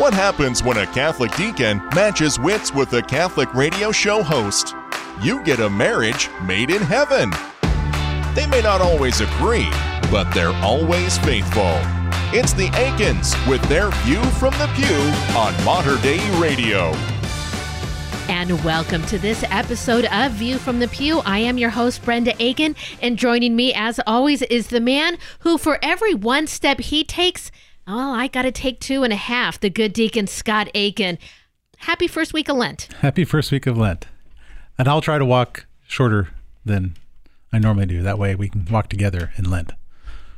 What happens when a Catholic deacon matches wits with a Catholic radio show host? You get a marriage made in heaven. They may not always agree, but they're always faithful. It's the Aikens with their view from the pew on Mater Dei Radio. And welcome to this episode of View from the Pew. I am your host, Brenda Aiken, and joining me, as always, is the man who, for every one step he takes, Oh, I got to take two and a half. The good deacon Scott Aiken. Happy first week of Lent. Happy first week of Lent. And I'll try to walk shorter than I normally do. That way we can walk together in Lent.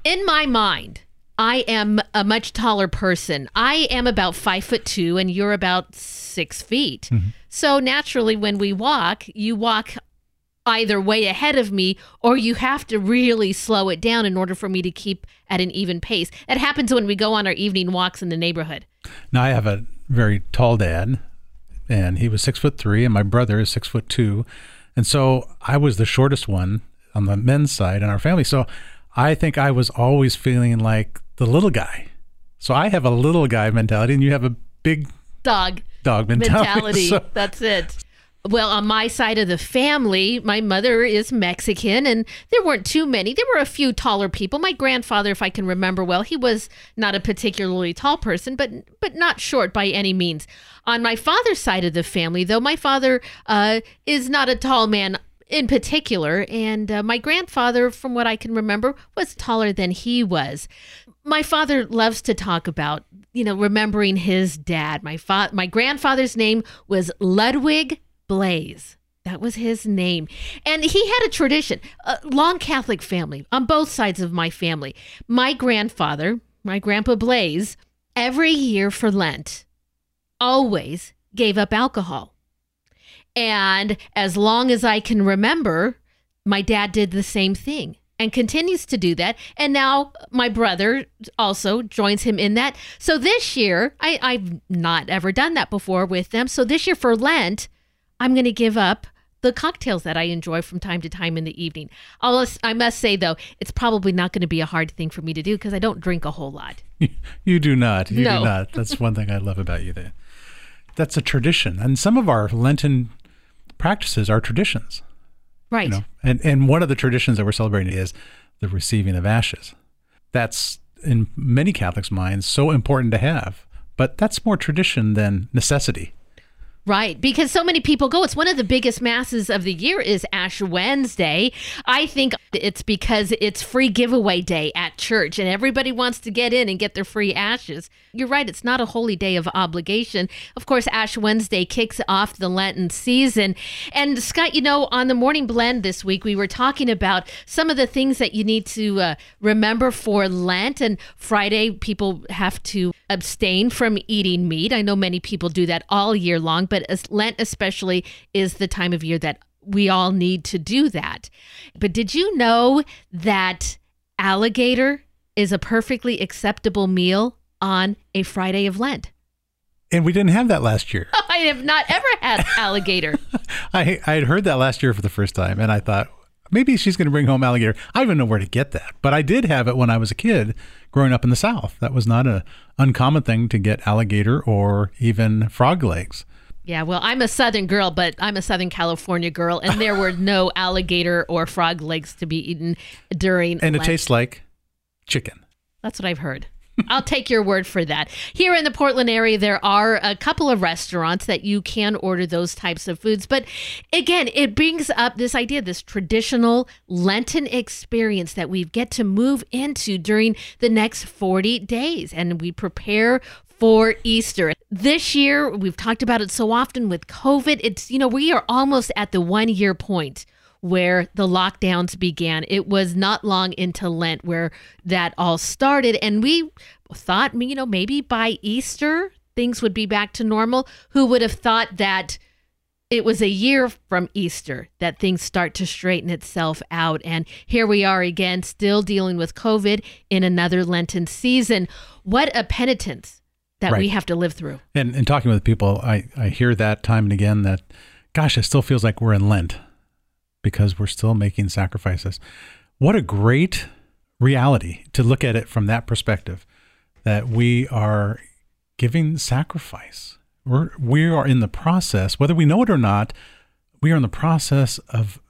In my mind, I am a much taller person. I am about five foot two, and you're about six feet. Mm-hmm. So naturally, when we walk, you walk either way ahead of me or you have to really slow it down in order for me to keep at an even pace. It happens when we go on our evening walks in the neighborhood. Now I have a very tall dad and he was six foot three and my brother is six foot two. And so I was the shortest one on the men's side in our family. So I think I was always feeling like the little guy. So I have a little guy mentality and you have a big dog dog mentality. mentality. So. That's it well, on my side of the family, my mother is Mexican, and there weren't too many. There were a few taller people. My grandfather, if I can remember well, he was not a particularly tall person, but but not short by any means. On my father's side of the family, though, my father uh, is not a tall man in particular, and uh, my grandfather, from what I can remember, was taller than he was. My father loves to talk about, you know, remembering his dad. My fa- my grandfather's name was Ludwig Blaze. That was his name. And he had a tradition, a long Catholic family on both sides of my family. My grandfather, my grandpa Blaze, every year for Lent, always gave up alcohol. And as long as I can remember, my dad did the same thing and continues to do that. And now my brother also joins him in that. So this year, I, I've not ever done that before with them. So this year for Lent, I'm going to give up the cocktails that I enjoy from time to time in the evening. I'll, I must say, though, it's probably not going to be a hard thing for me to do because I don't drink a whole lot. You do not. You no. do not. That's one thing I love about you. There. That's a tradition. And some of our Lenten practices are traditions. Right. You know? And, and one of the traditions that we're celebrating is the receiving of ashes. That's, in many Catholics' minds, so important to have. But that's more tradition than necessity. Right, because so many people go. It's one of the biggest masses of the year is Ash Wednesday. I think it's because it's free giveaway day at church and everybody wants to get in and get their free ashes. You're right, it's not a holy day of obligation. Of course, Ash Wednesday kicks off the Lenten season. And Scott, you know, on the morning blend this week, we were talking about some of the things that you need to uh, remember for Lent. And Friday, people have to abstain from eating meat. I know many people do that all year long but Lent especially is the time of year that we all need to do that. But did you know that alligator is a perfectly acceptable meal on a Friday of Lent? And we didn't have that last year. I have not ever had alligator. I I had heard that last year for the first time, and I thought maybe she's going to bring home alligator. I don't even know where to get that, but I did have it when I was a kid growing up in the South. That was not a uncommon thing to get alligator or even frog legs. Yeah, well, I'm a Southern girl, but I'm a Southern California girl, and there were no alligator or frog legs to be eaten during. And Lent. it tastes like chicken. That's what I've heard. I'll take your word for that. Here in the Portland area, there are a couple of restaurants that you can order those types of foods. But again, it brings up this idea, this traditional Lenten experience that we get to move into during the next 40 days. And we prepare for Easter. This year, we've talked about it so often with COVID. It's, you know, we are almost at the one year point where the lockdowns began. It was not long into Lent where that all started. And we thought, you know, maybe by Easter, things would be back to normal. Who would have thought that? it was a year from Easter that things start to straighten itself out. And here we are again, still dealing with COVID in another Lenten season. What a penitence that right. we have to live through. And, and talking with people, I, I hear that time and again that, gosh, it still feels like we're in Lent because we're still making sacrifices. What a great reality to look at it from that perspective that we are giving sacrifice. We're, we are in the process, whether we know it or not, we are in the process of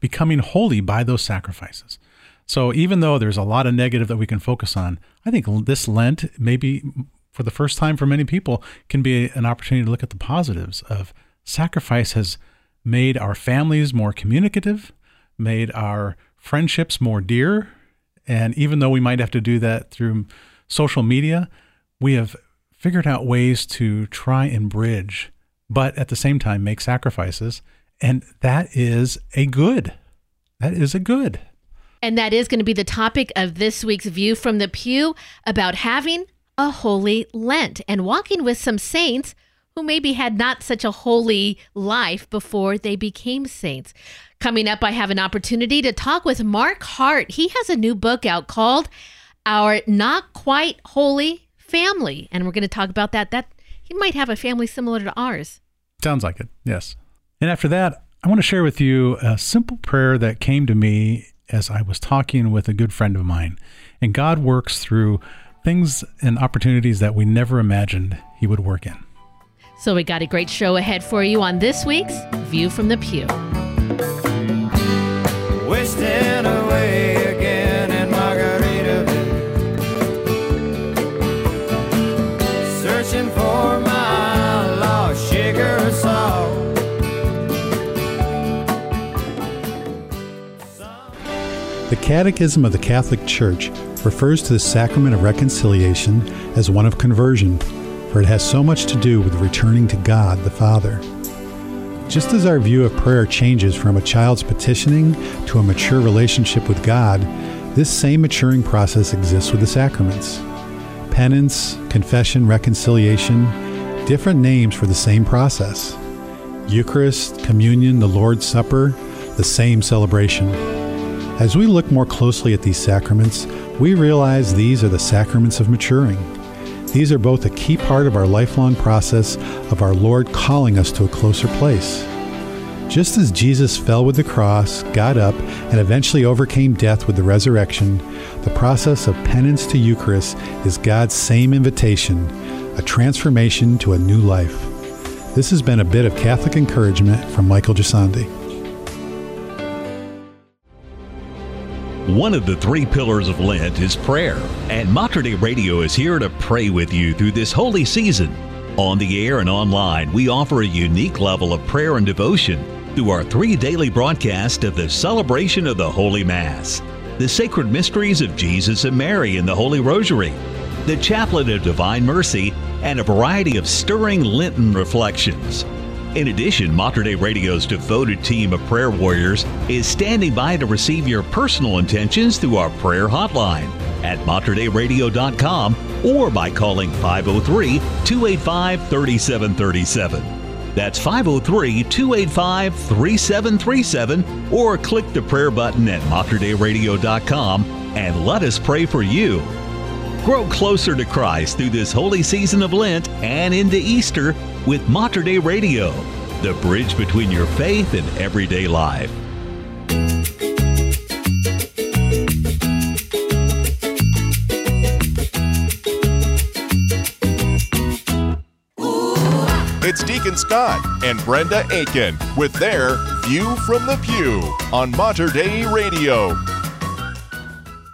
becoming holy by those sacrifices. So even though there's a lot of negative that we can focus on, I think this Lent, maybe for the first time for many people, can be an opportunity to look at the positives of sacrifice has made our families more communicative, made our friendships more dear. And even though we might have to do that through social media, we have figured out ways to try and bridge, but at the same time make sacrifices. And that is a good. That is a good. And that is going to be the topic of this week's View from the Pew about having a holy Lent and walking with some saints who maybe had not such a holy life before they became saints. Coming up, I have an opportunity to talk with Mark Hart. He has a new book out called Our Not Quite Holy Family. And we're going to talk about that. That he might have a family similar to ours. Sounds like it, yes. And after that, I want to share with you a simple prayer that came to me as I was talking with a good friend of mine. And God works through things and opportunities that we never imagined He would work in. So, we got a great show ahead for you on this week's View from the Pew. Wasting away again in Margaritaville, searching for my lost sugar salt. The Catechism of the Catholic Church refers to the sacrament of reconciliation as one of conversion for it has so much to do with returning to God the Father. Just as our view of prayer changes from a child's petitioning to a mature relationship with God, this same maturing process exists with the sacraments. Penance, confession, reconciliation, different names for the same process. Eucharist, communion, the Lord's Supper, the same celebration. As we look more closely at these sacraments, we realize these are the sacraments of maturing. These are both a key part of our lifelong process of our Lord calling us to a closer place. Just as Jesus fell with the cross, got up, and eventually overcame death with the resurrection, the process of penance to Eucharist is God's same invitation, a transformation to a new life. This has been a bit of Catholic encouragement from Michael Gisandi. One of the three pillars of Lent is prayer, and Mater Dei Radio is here to pray with you through this holy season. On the air and online, we offer a unique level of prayer and devotion through our three daily broadcasts of the celebration of the Holy Mass, the sacred mysteries of Jesus and Mary in the Holy Rosary, the Chaplet of Divine Mercy, and a variety of stirring Lenten reflections. In addition, Mater Dei Radio's devoted team of prayer warriors is standing by to receive your personal intentions through our prayer hotline at materdeiradio.com or by calling 503 285 3737. That's 503 285 3737 or click the prayer button at materdeiradio.com and let us pray for you. Grow closer to Christ through this holy season of Lent and into Easter with Mater Dei Radio, the bridge between your faith and everyday life. It's Deacon Scott and Brenda Aiken with their View from the Pew on Mater Dei Radio.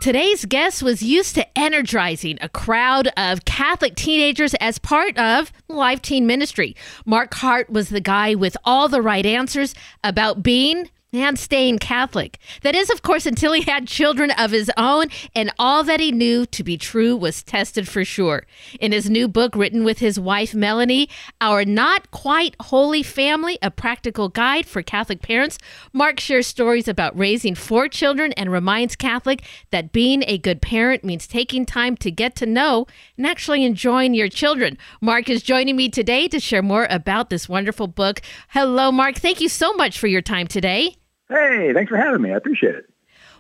Today's guest was used to energizing a crowd of Catholic teenagers as part of Life Teen Ministry. Mark Hart was the guy with all the right answers about being and staying Catholic. That is, of course, until he had children of his own, and all that he knew to be true was tested for sure. In his new book, written with his wife Melanie, Our Not Quite Holy Family, a practical guide for Catholic parents, Mark shares stories about raising four children and reminds Catholic that being a good parent means taking time to get to know and actually enjoying your children. Mark is joining me today to share more about this wonderful book. Hello, Mark. Thank you so much for your time today. Hey, thanks for having me. I appreciate it.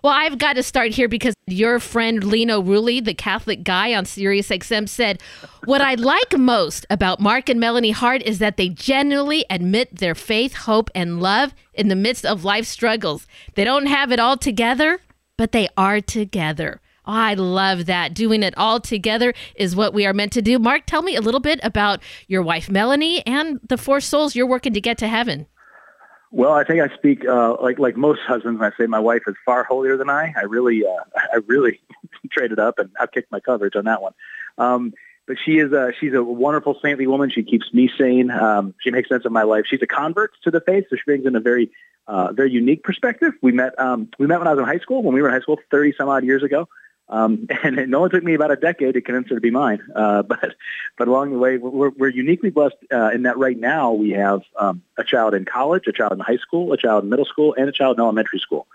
Well, I've got to start here because your friend Lino Rulli, the Catholic guy on SiriusXM, said, What I like most about Mark and Melanie Hart is that they genuinely admit their faith, hope, and love in the midst of life struggles. They don't have it all together, but they are together. Oh, I love that. Doing it all together is what we are meant to do. Mark, tell me a little bit about your wife, Melanie, and the four souls you're working to get to heaven. Well, I think I speak uh, like like most husbands. When I say my wife is far holier than I. I really, uh, I really traded up and I've kicked my coverage on that one. Um, but she is a she's a wonderful saintly woman. She keeps me sane. Um, she makes sense of my life. She's a convert to the faith, so she brings in a very uh, very unique perspective. We met um, we met when I was in high school. When we were in high school, thirty some odd years ago. Um, and it only took me about a decade to convince her to be mine. Uh, but but along the way, we're, we're uniquely blessed uh, in that right now we have um, a child in college, a child in high school, a child in middle school, and a child in elementary school.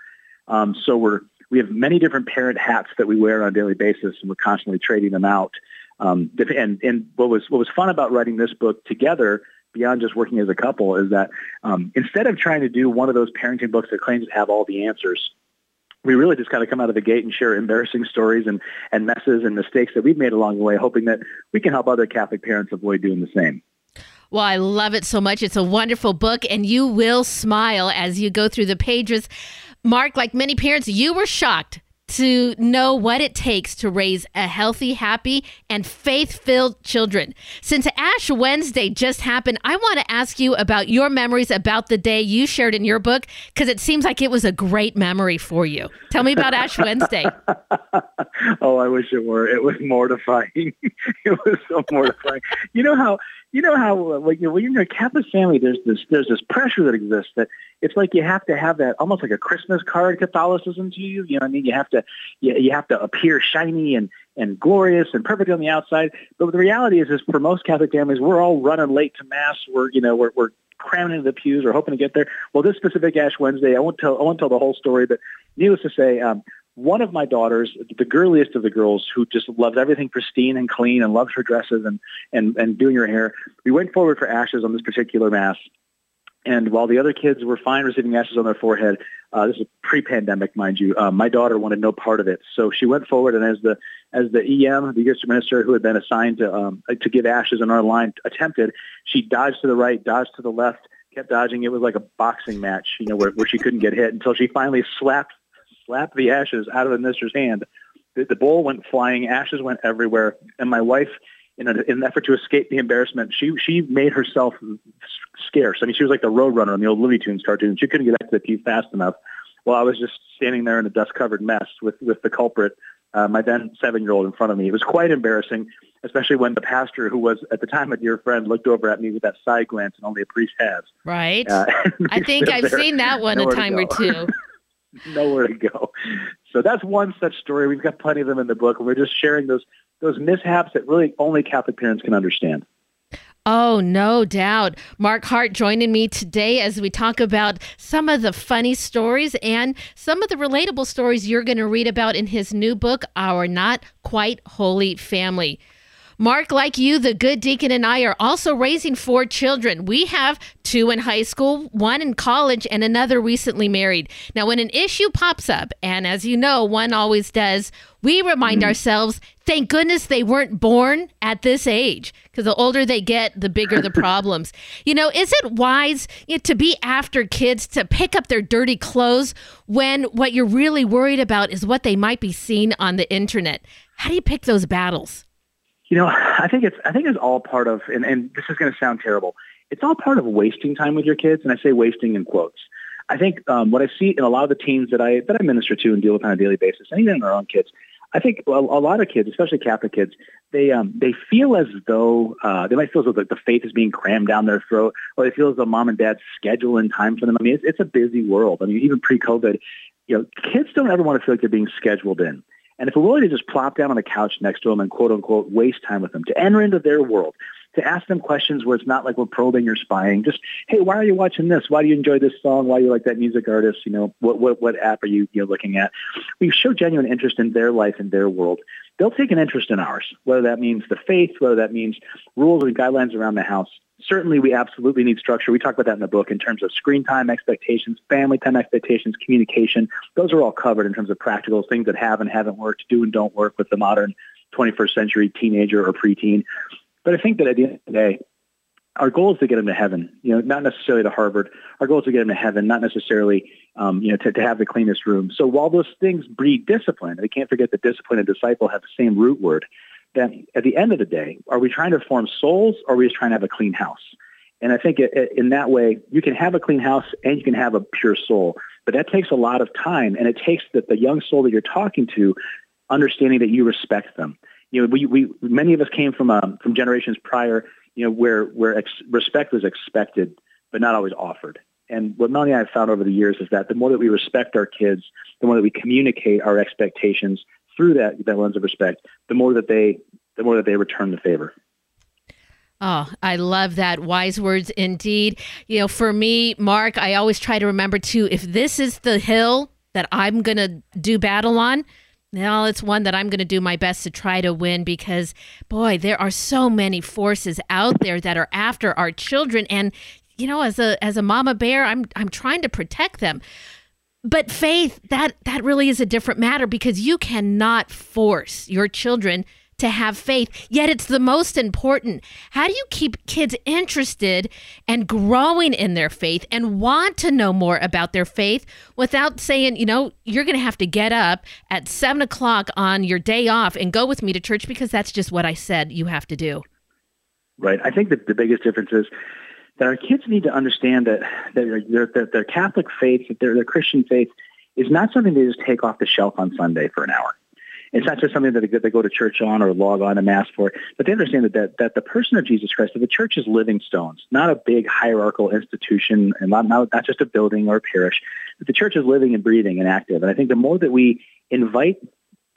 Um, so we're we have many different parent hats that we wear on a daily basis, and we're constantly trading them out. Um, and and what was what was fun about writing this book together, beyond just working as a couple, is that um, instead of trying to do one of those parenting books that claims to have all the answers, we really just kind of come out of the gate and share embarrassing stories and, and messes and mistakes that we've made along the way, hoping that we can help other Catholic parents avoid doing the same. Well, I love it so much. It's a wonderful book, and you will smile as you go through the pages. Mark, like many parents, you were shocked to know what it takes to raise a healthy, happy, and faith filled children. Since Ash Wednesday just happened, I want to ask you about your memories about the day you shared in your book because it seems like it was a great memory for you. Tell me about Ash Wednesday. oh, I wish it were. It was mortifying. it was so mortifying. You know how you know how uh, when you're in a Catholic family, there's this there's this pressure that exists that it's like you have to have that almost like a Christmas card Catholicism to you. You know what I mean? You have to you, you have to appear shiny and and glorious and perfect on the outside. But the reality is, is for most Catholic families, we're all running late to mass. We're you know we're we're cramming into the pews or hoping to get there. Well, this specific Ash Wednesday, I won't tell I won't tell the whole story, but needless to say, um, one of my daughters, the girliest of the girls, who just loves everything pristine and clean and loves her dresses and, and, and doing her hair, we went forward for ashes on this particular mass. And while the other kids were fine receiving ashes on their forehead, uh, this is pre-pandemic, mind you, uh, my daughter wanted no part of it. So she went forward, and as the as the EM, the Eucharistic minister who had been assigned to um, to give ashes in our line, attempted, she dodged to the right, dodged to the left, kept dodging. It was like a boxing match, you know, where, where she couldn't get hit until she finally slapped slapped the ashes out of the minister's hand. The, the bowl went flying, ashes went everywhere, and my wife, in, a, in an effort to escape the embarrassment, she she made herself scarce. I mean, she was like the Roadrunner in the old Looney Tunes cartoon. She couldn't get back to the pew fast enough. While I was just standing there in a dust-covered mess with with the culprit, uh, my then seven-year-old in front of me. It was quite embarrassing, especially when the pastor, who was at the time a dear friend, looked over at me with that side glance and only a priest has. Right. Uh, I think I've there, seen that one a time or two. nowhere to go. So that's one such story. We've got plenty of them in the book. We're just sharing those those mishaps that really only Catholic parents can understand. Oh, no doubt. Mark Hart joining me today as we talk about some of the funny stories and some of the relatable stories you're going to read about in his new book, Our Not Quite Holy Family. Mark, like you, the good deacon and I are also raising four children. We have two in high school, one in college, and another recently married. Now, when an issue pops up, and as you know, one always does, we remind mm ourselves, thank goodness they weren't born at this age, because the older they get, the bigger the problems. you know, is it wise you know, to be after kids to pick up their dirty clothes when what you're really worried about is what they might be seeing on the internet? How do you pick those battles? You know, I think it's I think it's all part of, and, and this is going to sound terrible. It's all part of wasting time with your kids, and I say wasting in quotes. I think um, what I see in a lot of the teens that I that I minister to and deal with on a daily basis, and even in our own kids, I think a, a lot of kids, especially Catholic kids, they um, they feel as though uh, they might feel as though the, the faith is being crammed down their throat, or they feel as though mom and dad schedule time for them. I mean, it's, it's a busy world. I mean, even pre-COVID, you know, kids don't ever want to feel like they're being scheduled in. And if we're willing to just plop down on the couch next to them and quote unquote waste time with them, to enter into their world, to ask them questions where it's not like we're probing or spying, just, hey, why are you watching this? Why do you enjoy this song? Why do you like that music artist? You know, what, what, what app are you, you know, looking at? We show genuine interest in their life and their world. They'll take an interest in ours, whether that means the faith, whether that means rules and guidelines around the house certainly we absolutely need structure. We talk about that in the book in terms of screen time expectations, family time expectations, communication. Those are all covered in terms of practical things that have and haven't worked, do and don't work with the modern 21st century teenager or preteen. But I think that at the end of the day, our goal is to get them to heaven. You know, not necessarily to Harvard. Our goal is to get them to heaven, not necessarily, um, you know, to, to have the cleanest room. So while those things breed discipline, we can't forget that discipline and disciple have the same root word. Then at the end of the day, are we trying to form souls, or are we just trying to have a clean house? And I think in that way, you can have a clean house and you can have a pure soul. But that takes a lot of time, and it takes that the young soul that you're talking to understanding that you respect them. You know, we, we many of us came from um, from generations prior you know, where where ex- respect was expected but not always offered. And what Melanie and I have found over the years is that the more that we respect our kids, the more that we communicate our expectations through that that lens of respect, the more that they the more that they return the favor. Oh, I love that. Wise words indeed. You know, for me, Mark, I always try to remember too if this is the hill that I'm going to do battle on, well, it's one that I'm going to do my best to try to win because, boy, there are so many forces out there that are after our children, and you know, as a as a mama bear, I'm I'm trying to protect them. But faith, that that really is a different matter because you cannot force your children to have faith, yet it's the most important. How do you keep kids interested and growing in their faith and want to know more about their faith without saying, you know, you're going to have to get up at seven o'clock on your day off and go with me to church because that's just what I said you have to do? Right. I think that the biggest difference is that our kids need to understand that, that their, their, their Catholic faith, that their, their Christian faith is not something they just take off the shelf on Sunday for an hour. It's not just something that they go to church on or log on to mass for, but they understand that, that, that the person of Jesus Christ, that the church is living stones, not a big hierarchical institution and not, not, not just a building or a parish. That the church is living and breathing and active. And I think the more that we invite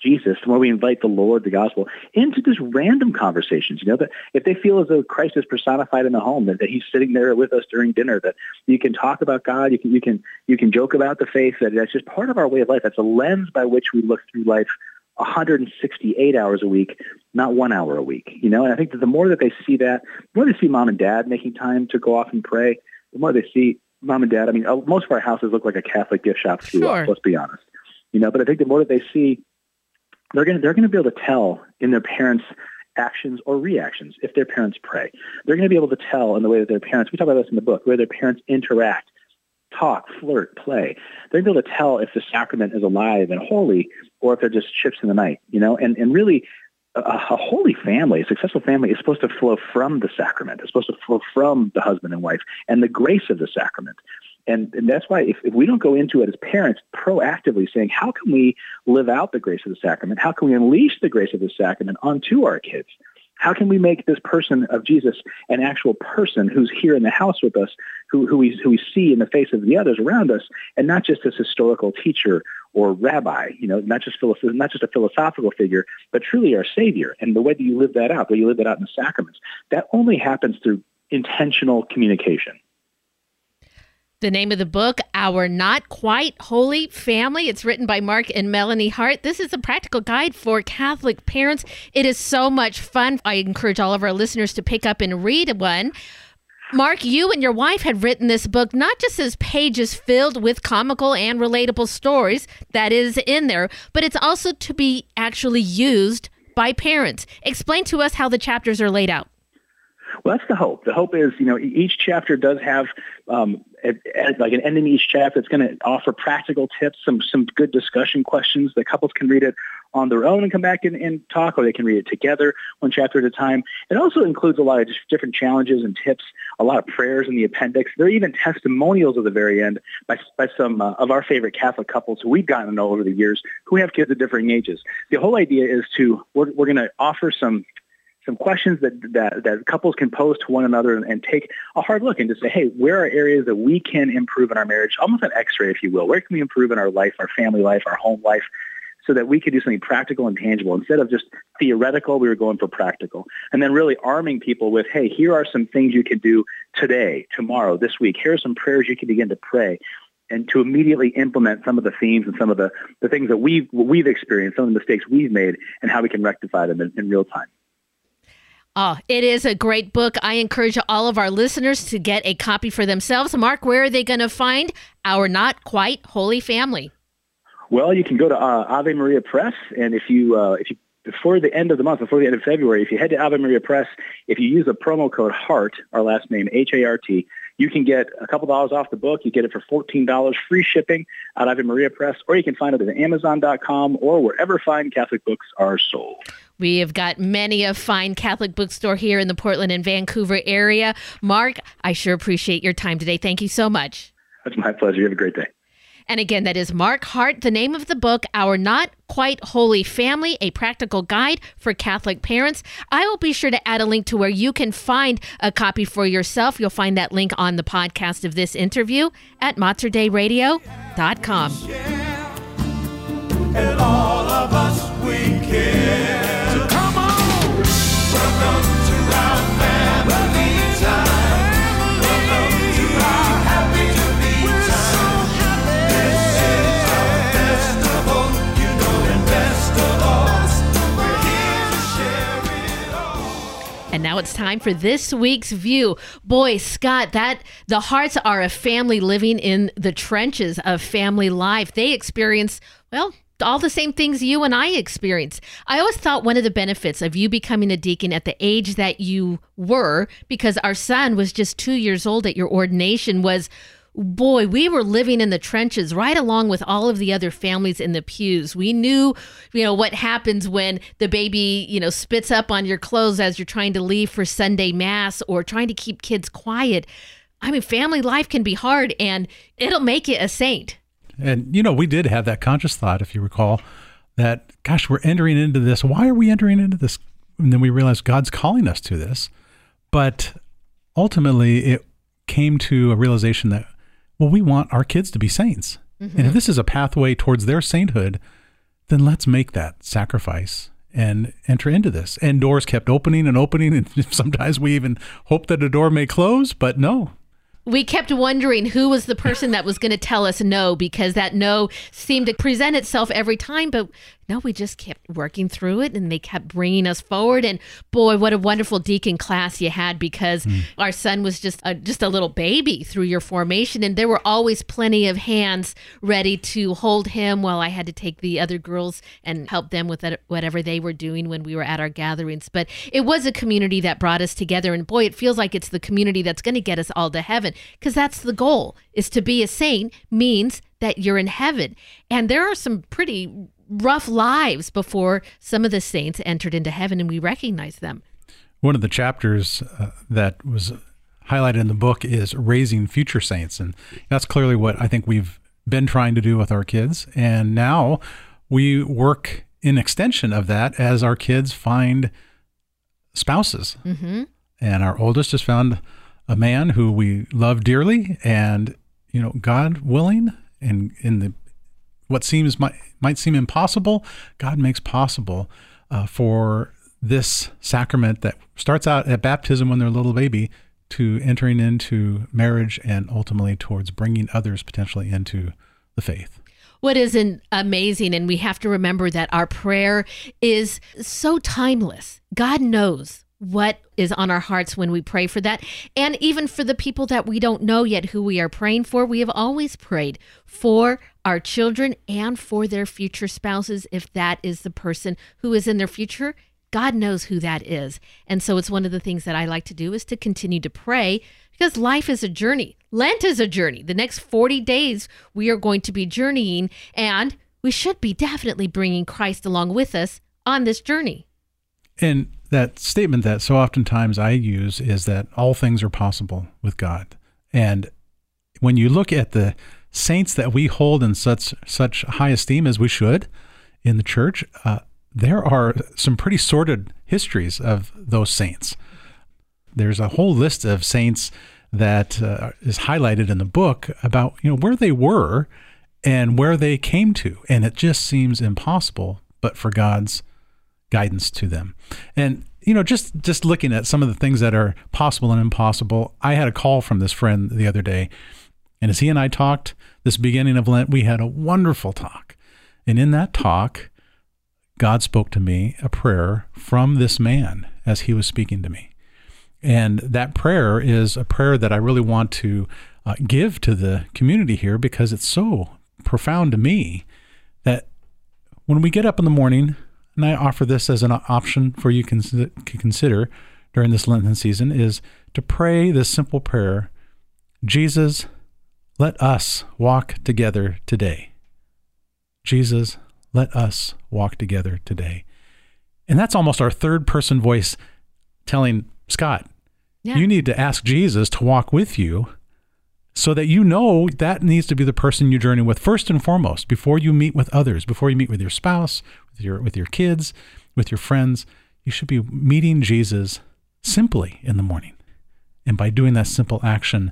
Jesus, the more we invite the Lord, the gospel, into just random conversations. You know, that if they feel as though Christ is personified in the home, that, that He's sitting there with us during dinner, that you can talk about God, you can you can you can joke about the faith, that that's just part of our way of life. That's a lens by which we look through life 168 hours a week, not one hour a week. You know, and I think that the more that they see that, the more they see mom and dad making time to go off and pray, the more they see mom and dad. I mean, uh, most of our houses look like a Catholic gift shop to sure. us. Let's be honest. You know, but I think the more that they see, they're going to they're going to be able to tell in their parents' actions or reactions if their parents pray. They're going to be able to tell in the way that their parents. We talk about this in the book, where their parents interact talk, flirt, play. They're going to be able to tell if the sacrament is alive and holy or if they're just chips in the night, you know, and, and really a, a holy family, a successful family is supposed to flow from the sacrament. It's supposed to flow from the husband and wife and the grace of the sacrament. And, and that's why if, if we don't go into it as parents proactively saying, how can we live out the grace of the sacrament? How can we unleash the grace of the sacrament onto our kids? How can we make this person of Jesus an actual person who's here in the house with us, who, who, we, who we see in the face of the others around us, and not just this historical teacher or rabbi, you know, not just, philosoph- not just a philosophical figure, but truly our Savior. And the way that you live that out, the way you live that out in the sacraments, that only happens through intentional communication. The name of the book, Our Not Quite Holy Family. It's written by Mark and Melanie Hart. This is a practical guide for Catholic parents. It is so much fun. I encourage all of our listeners to pick up and read one. Mark, you and your wife had written this book not just as pages filled with comical and relatable stories, that is in there, but it's also to be actually used by parents. Explain to us how the chapters are laid out. Well, that's the hope. The hope is, you know, each chapter does have um, a, a, like an end in each chapter. It's going to offer practical tips, some some good discussion questions. The couples can read it on their own and come back and, and talk, or they can read it together, one chapter at a time. It also includes a lot of different challenges and tips, a lot of prayers in the appendix. There are even testimonials at the very end by, by some uh, of our favorite Catholic couples who we've gotten to know over the years who have kids at differing ages. The whole idea is to, we're, we're going to offer some some questions that, that, that couples can pose to one another and, and, take a hard look and just say, hey, where are areas that we can improve in our marriage? Almost an x-ray, if you will. Where can we improve in our life, our family life, our home life, so that we could do something practical and tangible. Instead of just theoretical, we were going for practical. And then really arming people with, hey, here are some things you can do today, tomorrow, this week. Here are some prayers you can begin to pray and to immediately implement some of the themes and some of the, the things that we've, we've experienced, some of the mistakes we've made, and how we can rectify them in, in real time. Oh, it is a great book. I encourage all of our listeners to get a copy for themselves. Mark, where are they going to find our Not Quite Holy Family? Well, you can go to uh, Ave Maria Press, and if you uh, if you before the end of the month, before the end of February, if you head to Ave Maria Press, if you use the promo code HART, our last name, H-A-R-T, you can get a couple dollars off the book. You get it for $14, free shipping at Ave Maria Press, or you can find it at Amazon.com or wherever fine Catholic books are sold. We have got many a fine Catholic bookstore here in the Portland and Vancouver area. Mark, I sure appreciate your time today. Thank you so much. It's my pleasure. You have a great day. And again, that is Mark Hart. The name of the book, Our Not Quite Holy Family, a practical guide for Catholic parents. I will be sure to add a link to where you can find a copy for yourself. You'll find that link on the podcast of this interview at materdeiradio.com. And all of us we care. And now it's time for this week's view. Boy, Scott, that the Harts are a family living in the trenches of family life. They experience, well, all the same things you and I experience. I always thought one of the benefits of you becoming a deacon at the age that you were, because our son was just two years old at your ordination, was boy, we were living in the trenches right along with all of the other families in the pews. We knew, you know, what happens when the baby, you know, spits up on your clothes as you're trying to leave for Sunday Mass or trying to keep kids quiet. I mean, family life can be hard and it'll make you a saint. And, you know, we did have that conscious thought, if you recall, that, gosh, we're entering into this. Why are we entering into this? And then we realized God's calling us to this. But ultimately, it came to a realization that well, we want our kids to be saints. Mm-hmm. And if this is a pathway towards their sainthood, then let's make that sacrifice and enter into this. And doors kept opening and opening. And sometimes we even hope that a door may close, but no. We kept wondering who was the person that was going to tell us no because that no seemed to present itself every time. But no, we just kept working through it and they kept bringing us forward. And boy, what a wonderful deacon class you had because mm. our son was just a, just a little baby through your formation. And there were always plenty of hands ready to hold him while I had to take the other girls and help them with whatever they were doing when we were at our gatherings. But it was a community that brought us together. And boy, it feels like it's the community that's going to get us all to heaven because that's the goal is to be a saint means that you're in heaven. And there are some pretty rough lives before some of the saints entered into heaven and we recognize them. One of the chapters uh, that was highlighted in the book is raising future saints. And that's clearly what I think we've been trying to do with our kids. And now we work in extension of that as our kids find spouses. Mm-hmm. And our oldest has found a man who we love dearly. And, you know, God willing, and in the what seems might, might seem impossible, God makes possible uh, for this sacrament that starts out at baptism when they're a little baby to entering into marriage and ultimately towards bringing others potentially into the faith. What is an amazing, and we have to remember that our prayer is so timeless. God knows what is on our hearts when we pray for that. And even for the people that we don't know yet who we are praying for, we have always prayed for our children and for their future spouses if that is the person who is in their future. God knows who that is. And so it's one of the things that I like to do is to continue to pray because life is a journey. Lent is a journey. The next 40 days we are going to be journeying and we should be definitely bringing Christ along with us on this journey. And that statement that so oftentimes I use is that all things are possible with God. And when you look at the saints that we hold in such such high esteem as we should in the church, uh, there are some pretty sordid histories of those saints. There's a whole list of saints that uh, is highlighted in the book about you know where they were and where they came to, and it just seems impossible, but for God's guidance to them. And you know, just just looking at some of the things that are possible and impossible, I had a call from this friend the other day, and as he and I talked this beginning of Lent, we had a wonderful talk. And in that talk, God spoke to me a prayer from this man as he was speaking to me. And that prayer is a prayer that I really want to uh, give to the community here because it's so profound to me that when we get up in the morning and I offer this as an option for you to consider during this Lenten season, is to pray this simple prayer Jesus, let us walk together today. Jesus, let us walk together today. And that's almost our third person voice telling Scott, yeah. you need to ask Jesus to walk with you so that you know that needs to be the person you journey with first and foremost before you meet with others, before you meet with your spouse, with your with your kids, with your friends. You should be meeting Jesus simply in the morning. And by doing that simple action,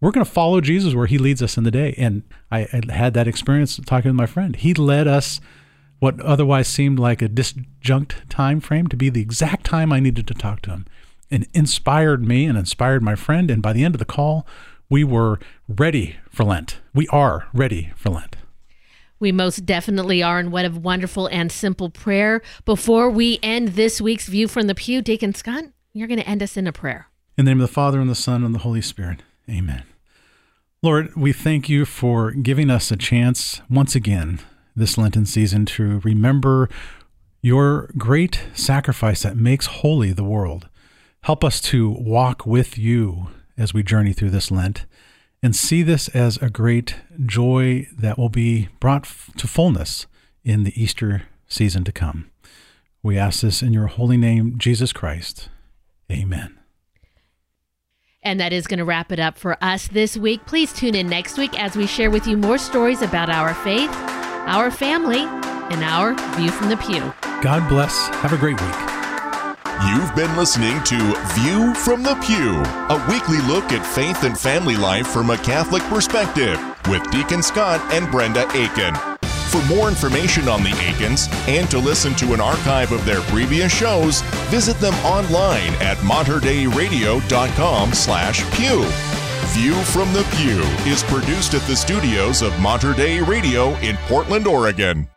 we're going to follow Jesus where he leads us in the day. And I, I had that experience talking with my friend. He led us what otherwise seemed like a disjunct time frame to be the exact time I needed to talk to him and inspired me and inspired my friend. And by the end of the call, we were ready for Lent. We are ready for Lent. We most definitely are. And what a wonderful and simple prayer. Before we end this week's View from the Pew, Deacon Scott, you're going to end us in a prayer. In the name of the Father, and the Son, and the Holy Spirit. Amen. Lord, we thank you for giving us a chance once again this Lenten season to remember your great sacrifice that makes holy the world. Help us to walk with you as we journey through this Lent and see this as a great joy that will be brought to fullness in the Easter season to come. We ask this in your holy name, Jesus Christ. Amen. And that is going to wrap it up for us this week. Please tune in next week as we share with you more stories about our faith, our family, and our view from the pew. God bless. Have a great week. You've been listening to View from the Pew, a weekly look at faith and family life from a Catholic perspective with Deacon Scott and Brenda Aiken. For more information on the Aikens and to listen to an archive of their previous shows, visit them online at materdeiradio.com slash pew. View from the Pew is produced at the studios of Mater Dei Radio in Portland, Oregon.